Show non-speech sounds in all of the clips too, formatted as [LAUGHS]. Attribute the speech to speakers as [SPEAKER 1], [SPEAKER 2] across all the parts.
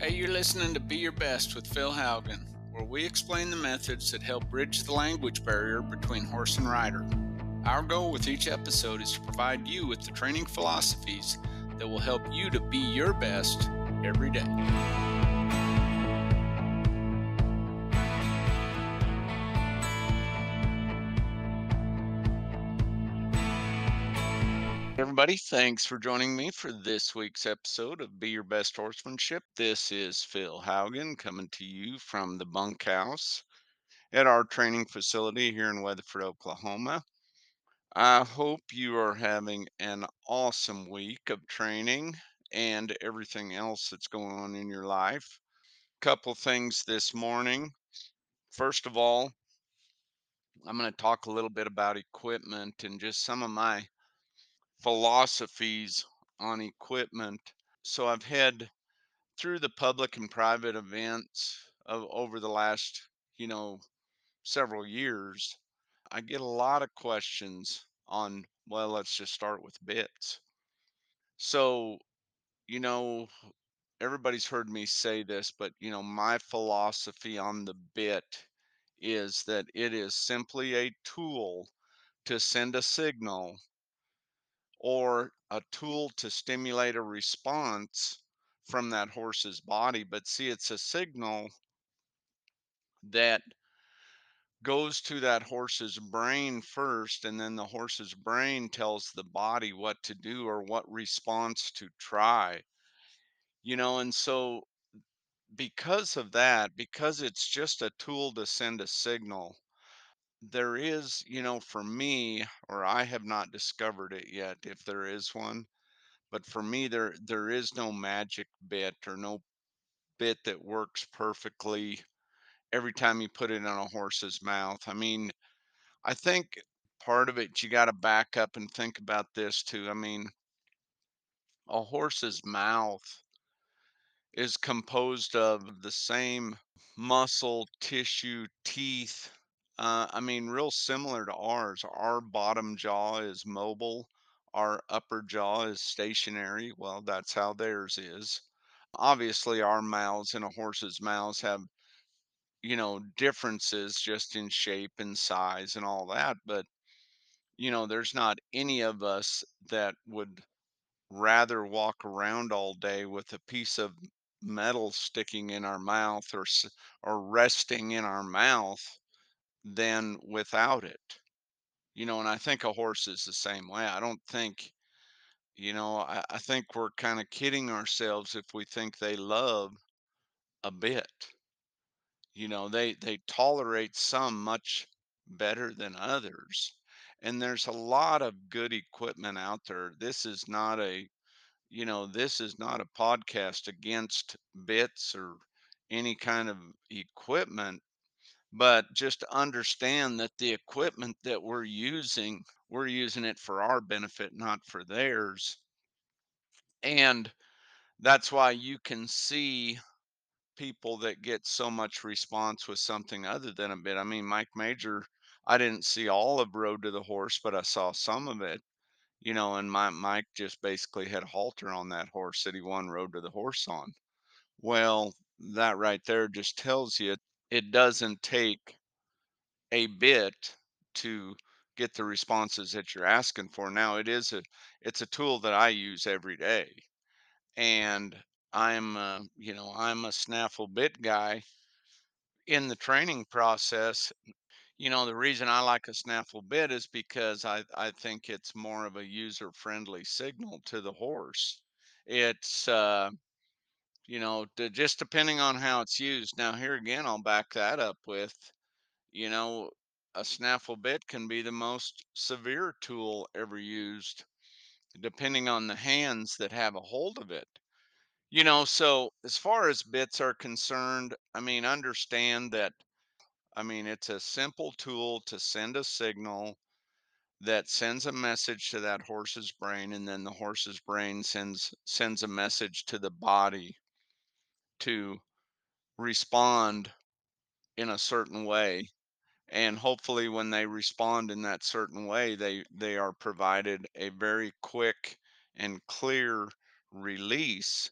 [SPEAKER 1] Hey, you're listening to Be Your Best with Phil Haugen, where we explain the methods that help bridge the language barrier between horse and rider. Our goal with each episode is to provide you with the training philosophies that will help you to be your best every day. Everybody, thanks for joining me for this week's episode of Be Your Best Horsemanship. This is Phil Haugen coming to you from the bunkhouse at our training facility here in Weatherford, Oklahoma. I hope you are having an awesome week of training and everything else that's going on in your life. Couple things this morning. First of all, I'm going to talk a little bit about equipment and just some of my philosophies on equipment. So I've had through the public and private events of over the last, you know, several years, I get a lot of questions on, well, let's just start with bits. So, you know, everybody's heard me say this, but you know, my philosophy on the bit is that it is simply a tool to send a signal or a tool to stimulate a response from that horse's body. But see, it's a signal that goes to that horse's brain first, and then the horse's brain tells the body what to do or what response to try. You know, and so because of that, because it's just a tool to send a signal, there is, you know, for me, or I have not discovered it yet, if there is one, but for me there there is no magic bit or no bit that works perfectly every time you put it in a horse's mouth. I mean, I think part of it you got to back up and think about this too. I mean, a horse's mouth is composed of the same muscle, tissue, teeth. Uh, I mean, real similar to ours. Our bottom jaw is mobile, our upper jaw is stationary. Well, that's how theirs is. Obviously, our mouths and a horse's mouths have, you know, differences just in shape and size and all that. But, you know, there's not any of us that would rather walk around all day with a piece of metal sticking in our mouth or or resting in our mouth than without it. You know, and I think a horse is the same way. I don't think, you know, I, I think we're kind of kidding ourselves if we think they love a bit. You know, they they tolerate some much better than others. And there's a lot of good equipment out there. This is not a you know, this is not a podcast against bits or any kind of equipment, but just understand that the equipment that we're using, we're using it for our benefit, not for theirs. And that's why you can see people that get so much response with something other than a bit. I mean, Mike Major, I didn't see all of Road to the Horse, but I saw some of it you know, and my Mike just basically had a halter on that horse that he won Road to the Horse on. Well, that right there just tells you it doesn't take a bit to get the responses that you're asking for. Now it is a it's a tool that I use every day. And I'm uh, you know, I'm a snaffle bit guy in the training process You know, the reason I like a snaffle bit is because I I think it's more of a user-friendly signal to the horse. It's uh, you know, d just depending on how it's used. Now, here again, I'll back that up with, you know, a snaffle bit can be the most severe tool ever used, depending on the hands that have a hold of it. You know, so as far as bits are concerned, I mean, understand that, I mean, it's a simple tool to send a signal that sends a message to that horse's brain and then the horse's brain sends sends a message to the body to respond in a certain way and hopefully when they respond in that certain way they they are provided a very quick and clear release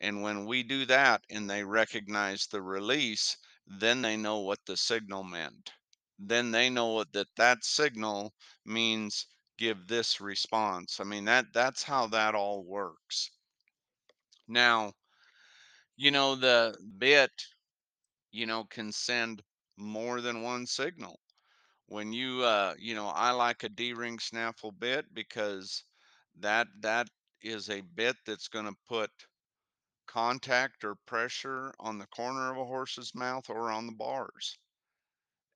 [SPEAKER 1] And when we do that and they recognize the release, then they know what the signal meant. Then they know that that signal means give this response. I mean that that's how that all works. Now, you know the bit, you know, can send more than one signal. When you uh you know, I like a D-ring snaffle bit because that that is a bit that's going to put contact or pressure on the corner of a horse's mouth or on the bars.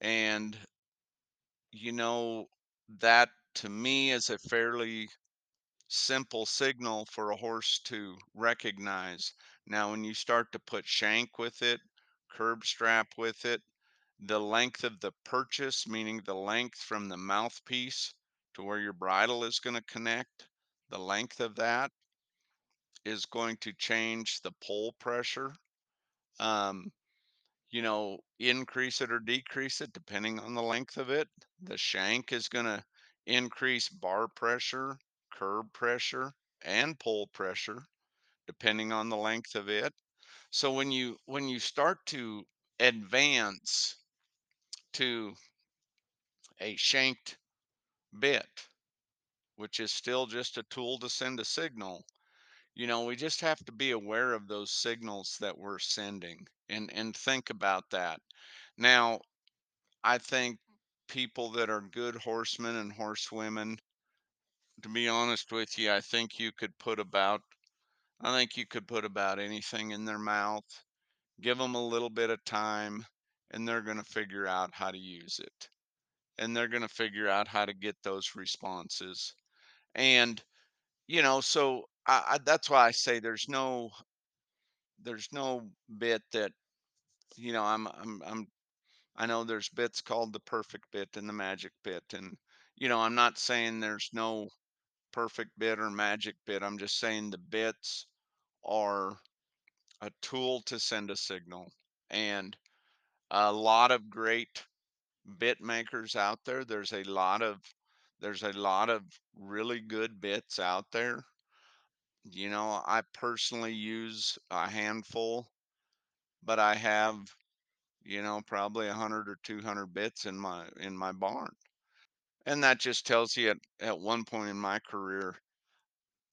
[SPEAKER 1] And, you know, that to me is a fairly simple signal for a horse to recognize. Now, when you start to put shank with it, curb strap with it, the length of the purchase, meaning the length from the mouthpiece to where your bridle is going to connect, the length of that is going to change the pull pressure. Um, you know, increase it or decrease it depending on the length of it. The shank is going to increase bar pressure, curb pressure, and pull pressure depending on the length of it. So when you when you start to advance to a shanked bit, which is still just a tool to send a signal, you know, we just have to be aware of those signals that we're sending and and think about that. Now, I think people that are good horsemen and horsewomen, to be honest with you, I think you could put about I think you could put about anything in their mouth, give them a little bit of time, and they're going to figure out how to use it. And they're going to figure out how to get those responses. And, you know, so I, I, that's why I say there's no there's no bit that, you know, I'm I'm I'm I know there's bits called the perfect bit and the magic bit. And, you know, I'm not saying there's no perfect bit or magic bit. I'm just saying the bits are a tool to send a signal. And a lot of great bit makers out there. There's a lot of there's a lot of really good bits out there. You know, I personally use a handful, but I have, you know, probably a 100 or 200 bits in my in my barn. And that just tells you at, at one point in my career,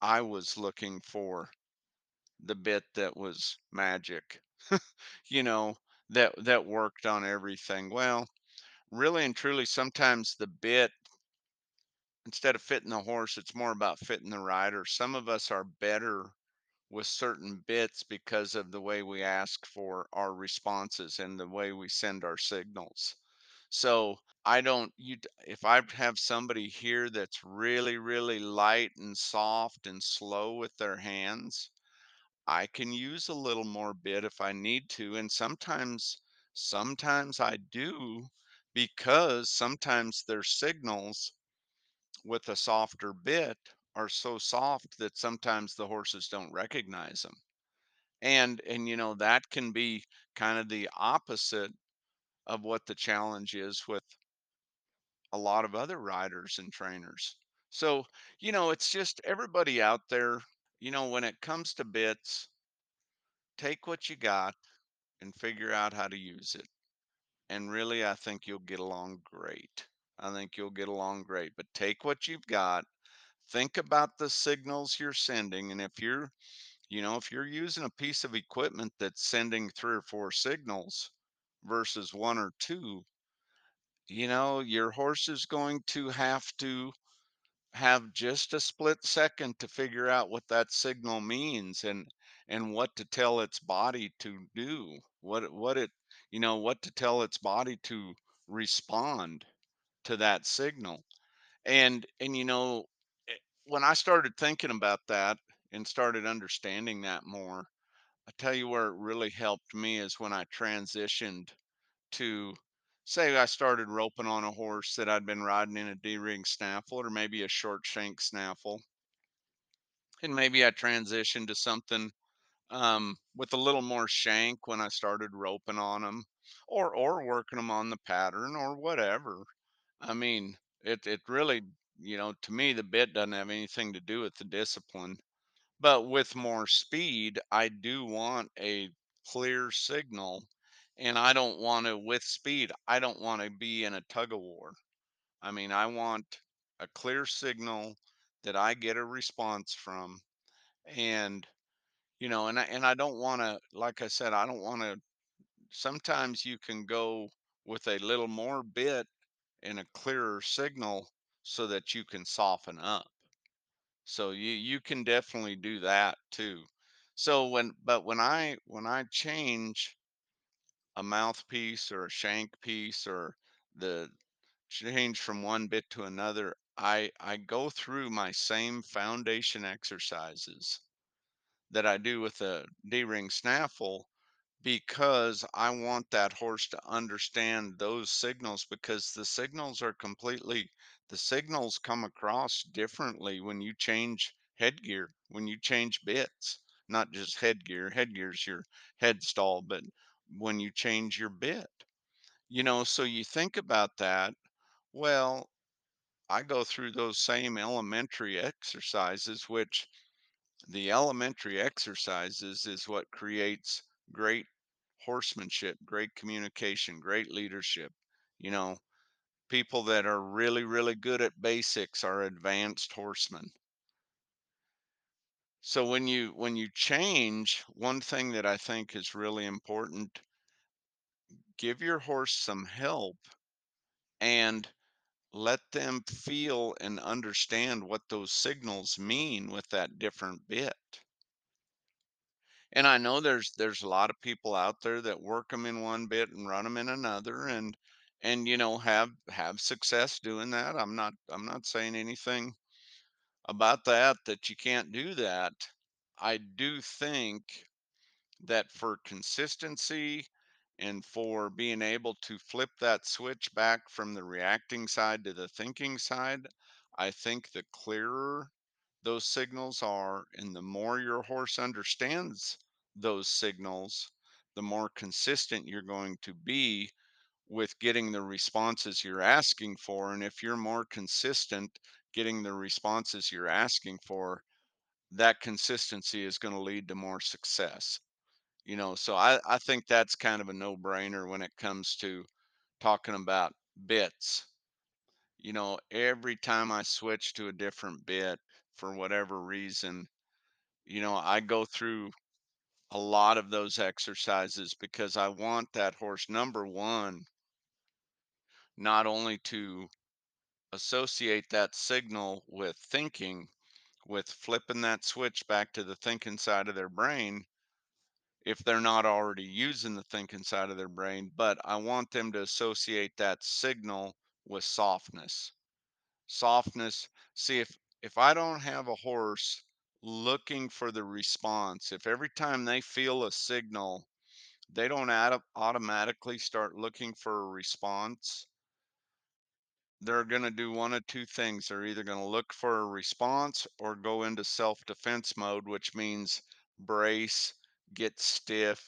[SPEAKER 1] I was looking for the bit that was magic, [LAUGHS] you know, that that worked on everything. Well, really and truly, sometimes the bit, instead of fitting the horse, it's more about fitting the rider. Some of us are better with certain bits because of the way we ask for our responses and the way we send our signals. So I don't you if I have somebody here that's really really light and soft and slow with their hands, I can use a little more bit if I need to and sometimes sometimes I do because sometimes their signals with a softer bit are so soft that sometimes the horses don't recognize them. And and you know that can be kind of the opposite of what the challenge is with a lot of other riders and trainers. So, you know, it's just everybody out there, you know, when it comes to bits, take what you got and figure out how to use it. And really, I think you'll get along great. I think you'll get along great. But take what you've got, think about the signals you're sending. And if you're, you know, if you're using a piece of equipment that's sending three or four signals versus one or two, you know, your horse is going to have to have just a split second to figure out what that signal means and and what to tell its body to do what what it you know what to tell its body to respond to that signal. And and you know eh, when i started thinking about that and started understanding that more i tell you where it really helped me is when i transitioned to say I started roping on a horse that I'd been riding in a D-ring snaffle or maybe a short shank snaffle. And maybe I transitioned to something um, with a little more shank when I started roping on them or or working them on the pattern or whatever. I mean, it it really, you know, to me the bit doesn't have anything to do with the discipline. But with more speed, I do want a clear signal, and I don't wanna with speed, I don't wanna be in a tug of war. I mean, I want a clear signal that I get a response from, and, you know, and I and I don't wanna like I said, I don't wanna sometimes you can go with a little more bit and a clearer signal so that you can soften up. So you you can definitely do that too. So when but when I when I change a mouthpiece or a shank piece or the change from one bit to another, I I go through my same foundation exercises that I do with a D-ring snaffle because I want that horse to understand those signals because the signals are completely the signals come across differently when you change headgear, when you change bits, not just headgear. Headgear's your head stall, but when you change your bit. You know, so you think about that. Well, I go through those same elementary exercises, which the elementary exercises is what creates great horsemanship, great communication, great leadership. You know, people that are really, really good at basics are advanced horsemen. So when you when you change, one thing that I think is really important, give your horse some help and let them feel and understand what those signals mean with that different bit. And I know there's there's a lot of people out there that work them in one bit and run them in another and and you know have have success doing that. I'm not I'm not saying anything about that that you can't do that. I do think that for consistency and for being able to flip that switch back from the reacting side to the thinking side, I think the clearer those signals are and the more your horse understands those signals, the more consistent you're going to be with getting the responses you're asking for. And if you're more consistent getting the responses you're asking for, that consistency is going to lead to more success. You know, so I, I think that's kind of a no-brainer when it comes to talking about bits. You know, every time I switch to a different bit for whatever reason, you know, I go through a lot of those exercises because I want that horse, number one, not only to associate that signal with thinking, with flipping that switch back to the thinking side of their brain, if they're not already using the thinking side of their brain, but I want them to associate that signal with softness. Softness. See, if if I don't have a horse looking for the response, if every time they feel a signal, they don't add automatically start looking for a response, they're going to do one of two things. They're either going to look for a response or go into self-defense mode, which means brace, get stiff,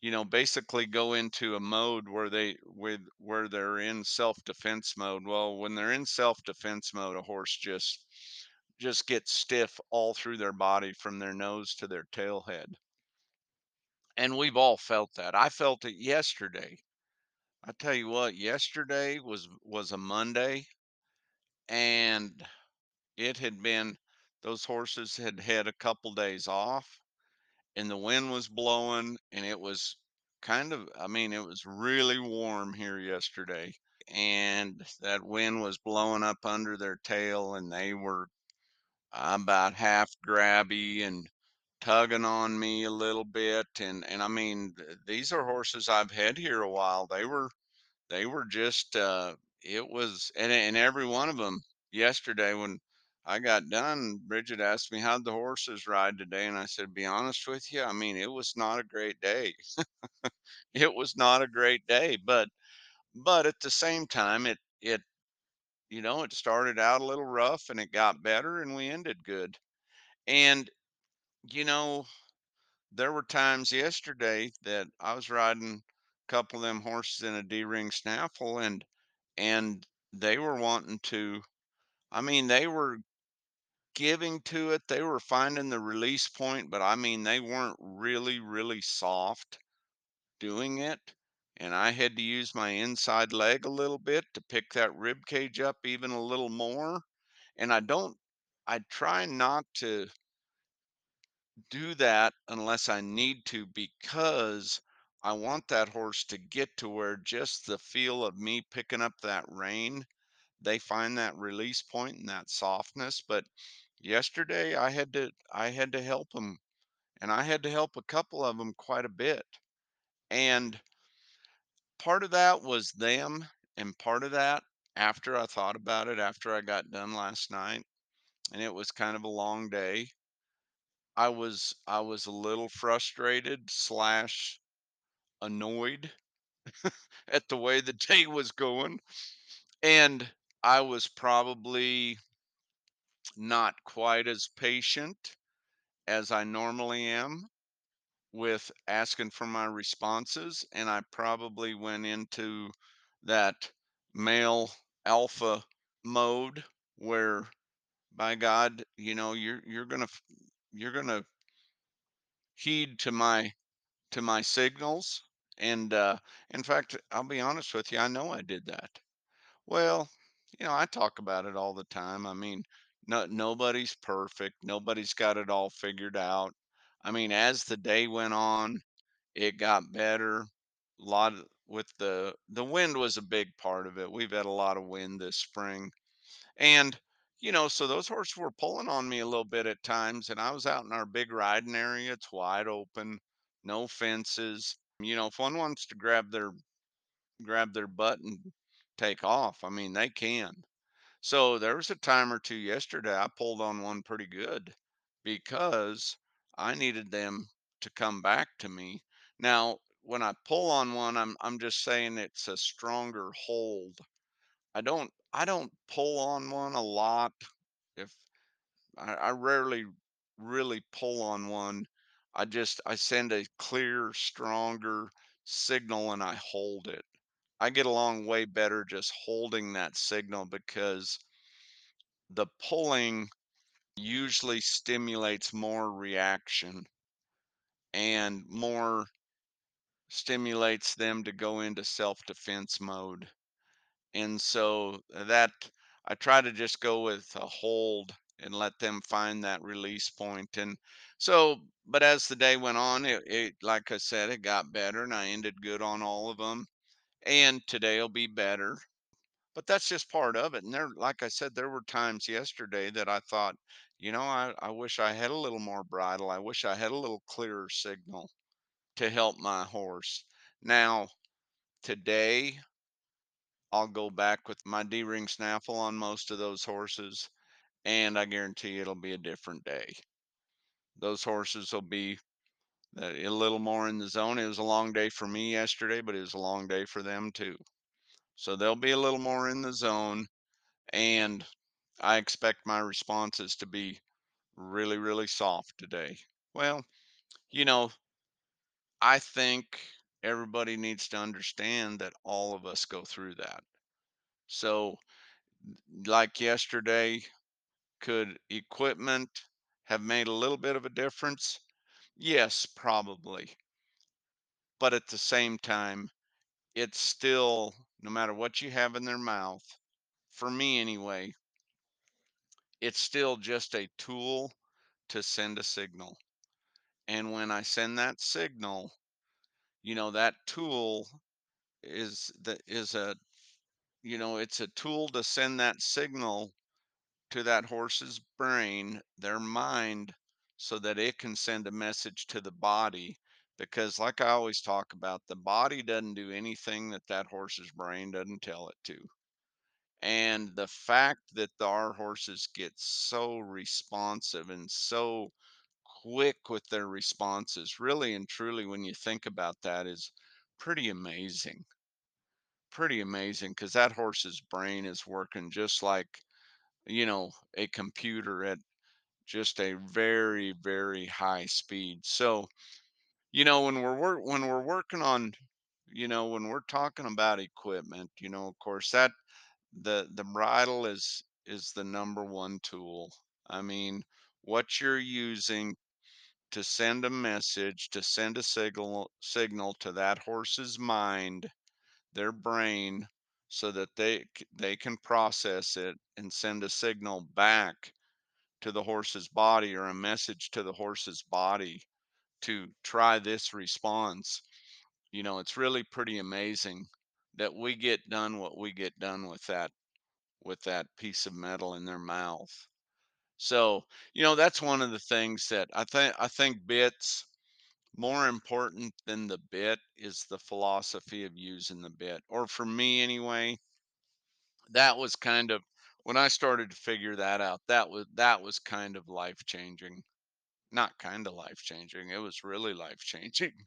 [SPEAKER 1] you know, basically go into a mode where they with where they're in self-defense mode. Well, when they're in self-defense mode, a horse just just gets stiff all through their body from their nose to their tail head. And we've all felt that. I felt it yesterday. I tell you what, yesterday was was a Monday and it had been those horses had had a couple days off and the wind was blowing and it was kind of I mean it was really warm here yesterday and that wind was blowing up under their tail and they were uh, about half grabby and tugging on me a little bit and and I mean these are horses I've had here a while they were they were just uh it was and and every one of them yesterday when I got done, Bridget asked me how'd the horses ride today, and I said, "Be honest with you, I mean, it was not a great day. [LAUGHS] It was not a great day, but but at the same time, it it you know, it started out a little rough and it got better and we ended good. And you know, there were times yesterday that I was riding a couple of them horses in a D-ring snaffle and and they were wanting to I mean, they were giving to it. They were finding the release point, but I mean, they weren't really, really soft doing it. And I had to use my inside leg a little bit to pick that rib cage up even a little more. And I don't, I try not to do that unless I need to because I want that horse to get to where just the feel of me picking up that rein, they find that release point and that softness. But yesterday I had to I had to help them and I had to help a couple of them quite a bit. And part of that was them and part of that after I thought about it after I got done last night and it was kind of a long day. I was I was a little frustrated slash annoyed [LAUGHS] at the way the day was going, and I was probably not quite as patient as I normally am with asking for my responses, and I probably went into that male alpha mode where by God, you know, you're you're gonna you're gonna heed to my to my signals. And uh, in fact, I'll be honest with you, I know I did that. Well, you know, I talk about it all the time. I mean, no, nobody's perfect. Nobody's got it all figured out. I mean, as the day went on, it got better. A lot with the the wind was a big part of it. We've had a lot of wind this spring. And, you know, so those horses were pulling on me a little bit at times, and I was out in our big riding area. It's wide open, no fences. You know, if one wants to grab their grab their butt and take off, I mean, they can. So there was a time or two yesterday I pulled on one pretty good because I needed them to come back to me. Now, when I pull on one, I'm I'm just saying it's a stronger hold I don't I don't pull on one a lot. If I, I rarely really pull on one, I just I send a clear, stronger signal and I hold it. I get along way better just holding that signal because the pulling usually stimulates more reaction and more stimulates them to go into self-defense mode. And so that I try to just go with a hold and let them find that release point. And so, but as the day went on, it, it like I said, it got better and I ended good on all of them. And today'll be better. But that's just part of it. And there, like I said, there were times yesterday that I thought, you know, I, I wish I had a little more bridle. I wish I had a little clearer signal to help my horse. Now, today I'll go back with my D-ring snaffle on most of those horses, and I guarantee it'll be a different day. Those horses will be uh, a little more in the zone. It was a long day for me yesterday, but it was a long day for them too. So they'll be a little more in the zone, and I expect my responses to be really, really soft today. Well, you know, I think everybody needs to understand that all of us go through that. So, like yesterday, Could equipment have made a little bit of a difference? Yes, probably. But at the same time, it's still, no matter what you have in their mouth, for me anyway, it's still just a tool to send a signal. And when I send that signal, you know, that tool is the is a you know, it's a tool to send that signal to that horse's brain, their mind, so that it can send a message to the body. Because, like I always talk about, the body doesn't do anything that that horse's brain doesn't tell it to. And the fact that our horses get so responsive and so quick with their responses, really and truly, when you think about that, is pretty amazing. Pretty amazing because that horse's brain is working just like, you know, a computer at just a very very high speed so you know when we're wor- when we're working on you know when we're talking about equipment you know of course that the the bridle is is the number one tool I mean, what you're using to send a message, to send a signal signal to that horse's mind, their brain, so that they they can process it and send a signal back to the horse's body or a message to the horse's body to try this response. You know, it's really pretty amazing that we get done what we get done with that with that piece of metal in their mouth. So, you know, that's one of the things that I think I think bits more important than the bit is the philosophy of using the bit. Or for me anyway, that was kind of when I started to figure that out, that was that was kind of life changing. Not kind of life changing. It was really life changing. [LAUGHS]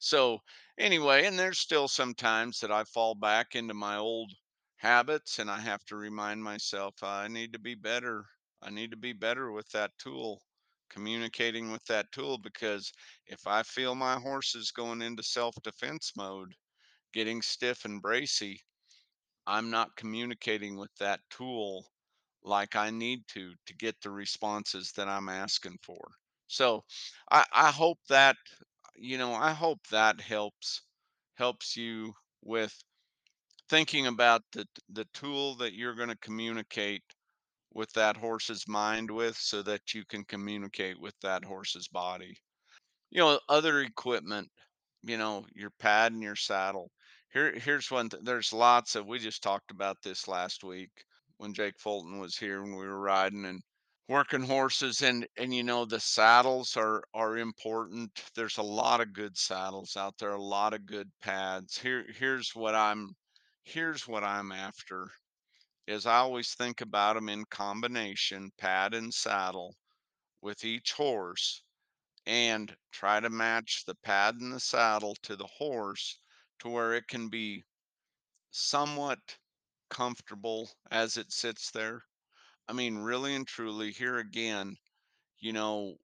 [SPEAKER 1] So, anyway, and there's still some times that I fall back into my old habits and I have to remind myself I need to be better. I need to be better with that tool, communicating with that tool, because if I feel my horse is going into self defense mode, getting stiff and bracy, I'm not communicating with that tool like I need to to get the responses that I'm asking for. So I, I hope that you know I hope that helps helps you with thinking about the the tool that you're going to communicate with that horse's mind with so that you can communicate with that horse's body. You know, other equipment, you know, your pad and your saddle. Here, here's one. Th- there's lots of. We just talked about this last week when Jake Fulton was here and we were riding and working horses and and you know the saddles are are important. There's a lot of good saddles out there, a lot of good pads. Here, here's what I'm. Here's what I'm after. Is I always think about them in combination, pad and saddle, with each horse and try to match the pad and the saddle to the horse to where it can be somewhat comfortable as it sits there. I mean, really and truly, here again, you know,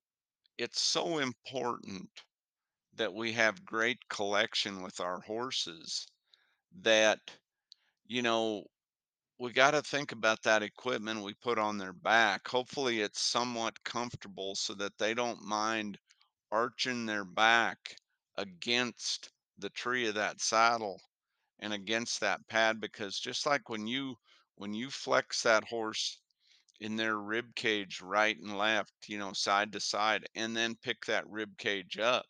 [SPEAKER 1] it's so important that we have great collection with our horses that, you know, we got to think about that equipment we put on their back. Hopefully, it's somewhat comfortable so that they don't mind arching their back against the tree of that saddle and against that pad because just like when you when you flex that horse in their rib cage right and left, you know, side to side and then pick that rib cage up,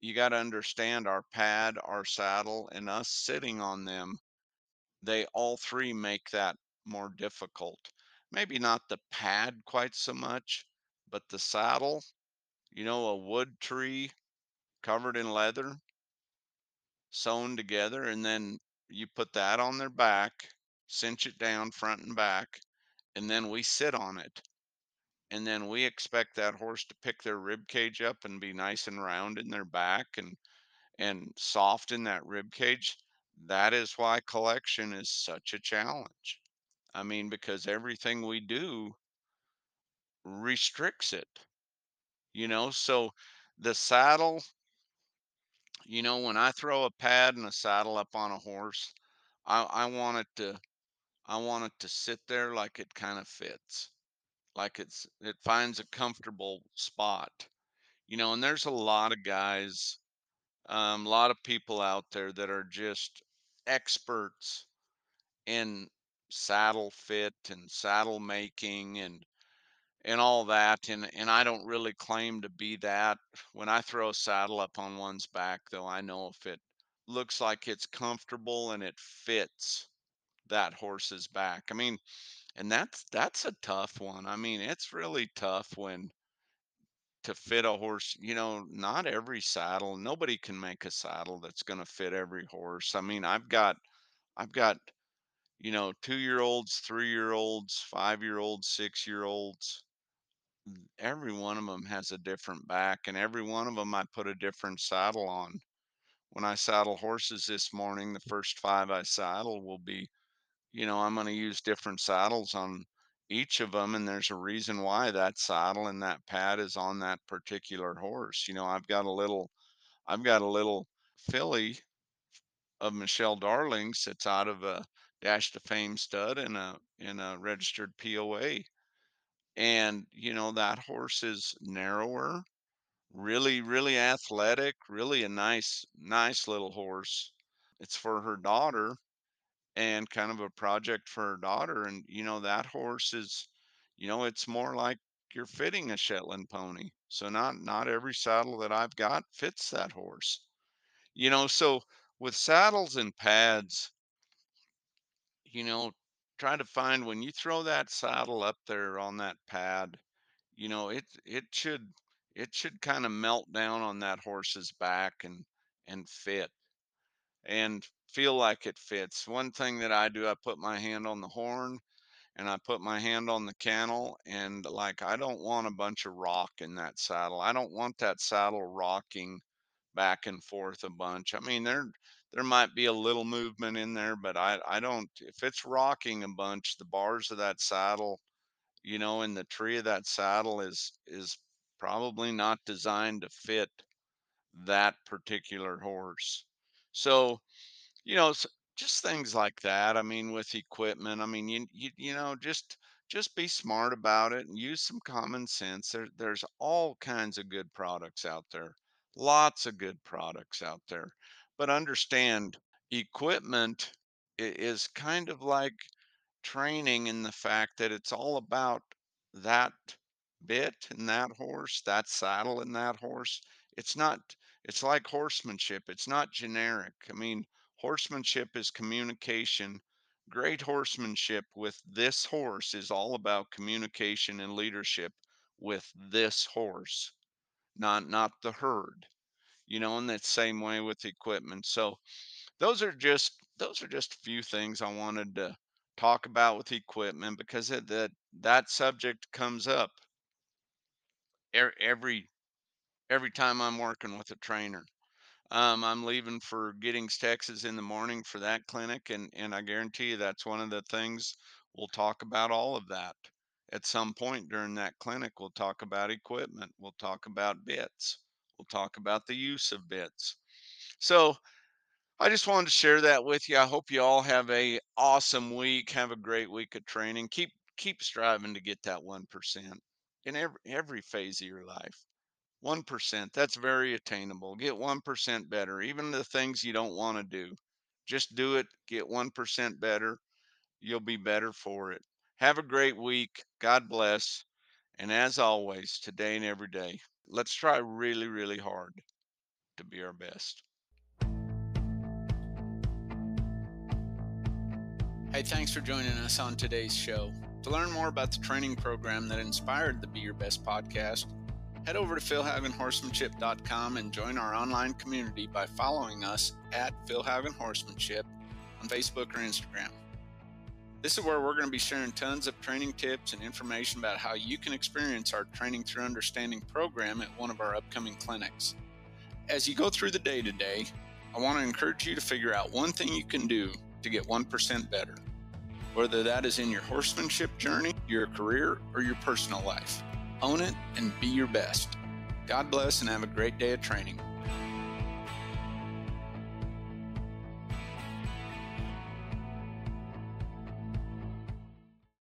[SPEAKER 1] you got to understand our pad, our saddle and us sitting on them, they all three make that more difficult. Maybe not the pad quite so much, but the saddle, you know, a wood tree covered in leather, sewn together, and then you put that on their back, cinch it down front and back, and then we sit on it. And then we expect that horse to pick their rib cage up and be nice and round in their back and and soft in that rib cage. That is why collection is such a challenge. I mean, because everything we do restricts it, you know? So the saddle You know, when I throw a pad and a saddle up on a horse, I I want it to I want it to sit there like it kind of fits, like it's it finds a comfortable spot. You know, and there's a lot of guys, um, a lot of people out there that are just experts in saddle fit and saddle making and and all that and and I don't really claim to be that. When I throw a saddle up on one's back though, I know if it looks like it's comfortable and it fits that horse's back. I mean, and that's that's a tough one. I mean, it's really tough when to fit a horse, you know, not every saddle, nobody can make a saddle that's going to fit every horse. I mean, I've got I've got, you know, 2-year-olds, 3-year-olds, 5-year-olds, 6-year-olds mm, every one of them has a different back and every one of them I put a different saddle on. When I saddle horses this morning, the first five I saddle will be, you know, I'm going to use different saddles on each of them. And there's a reason why that saddle and that pad is on that particular horse. You know, I've got a little, I've got a little filly of Michelle Darling's that's out of a Dash Ta Fame stud in a, in a registered POA And, you know, that horse is narrower, really, really athletic, really a nice, nice little horse. It's for her daughter and kind of a project for her daughter. And, you know, that horse is, you know, it's more like you're fitting a Shetland pony. So not not every saddle that I've got fits that horse. You know, so with saddles and pads, you know, try to find when you throw that saddle up there on that pad, you know, it it should it should kind of melt down on that horse's back and and fit and feel like it fits. One thing that I do, I put my hand on the horn and I put my hand on the cantle and like I don't want a bunch of rock in that saddle. I don't want that saddle rocking back and forth a bunch. I mean, there there might be a little movement in there, but I I don't if it's rocking a bunch, the bars of that saddle, you know, and the tree of that saddle is is probably not designed to fit that particular horse. So, you know, just things like that. I mean, with equipment, I mean, you you you know, just just be smart about it and use some common sense. There there's all kinds of good products out there. Lots of good products out there. But understand, equipment is kind of like training in the fact that it's all about that bit and that horse, that saddle and that horse. It's not, it's like horsemanship. It's not generic. I mean, horsemanship is communication. Great horsemanship with this horse is all about communication and leadership with this horse, not not the herd. You know, in that same way with equipment. So those are just those are just a few things I wanted to talk about with equipment because it, that that subject comes up every every time I'm working with a trainer. Um, I'm leaving for Giddings, Texas in the morning for that clinic, and and I guarantee you that's one of the things we'll talk about all of that at some point during that clinic. We'll talk about equipment. We'll talk about bits. We'll talk about the use of bits. So I just wanted to share that with you. I hope you all have a awesome week. Have a great week of training. Keep keep striving to get that 1% in every every phase of your life. 1%, that's very attainable. Get 1% better. Even the things you don't want to do. Just do it. Get 1% better. You'll be better for it. Have a great week. God bless. And as always, today and every day, let's try really, really hard to be our best. Hey, thanks for joining us on today's show. To learn more about the training program that inspired the Be Your Best podcast, head over to philhaugenhorsemanship.com and join our online community by following us at Philhaugen Horsemanship on Facebook or Instagram. This is where we're going to be sharing tons of training tips and information about how you can experience our Training Through Understanding program at one of our upcoming clinics. As you go through the day today, I want to encourage you to figure out one thing you can do to get 1% better, whether that is in your horsemanship journey, your career, or your personal life. Own it and be your best. God bless and have a great day of training.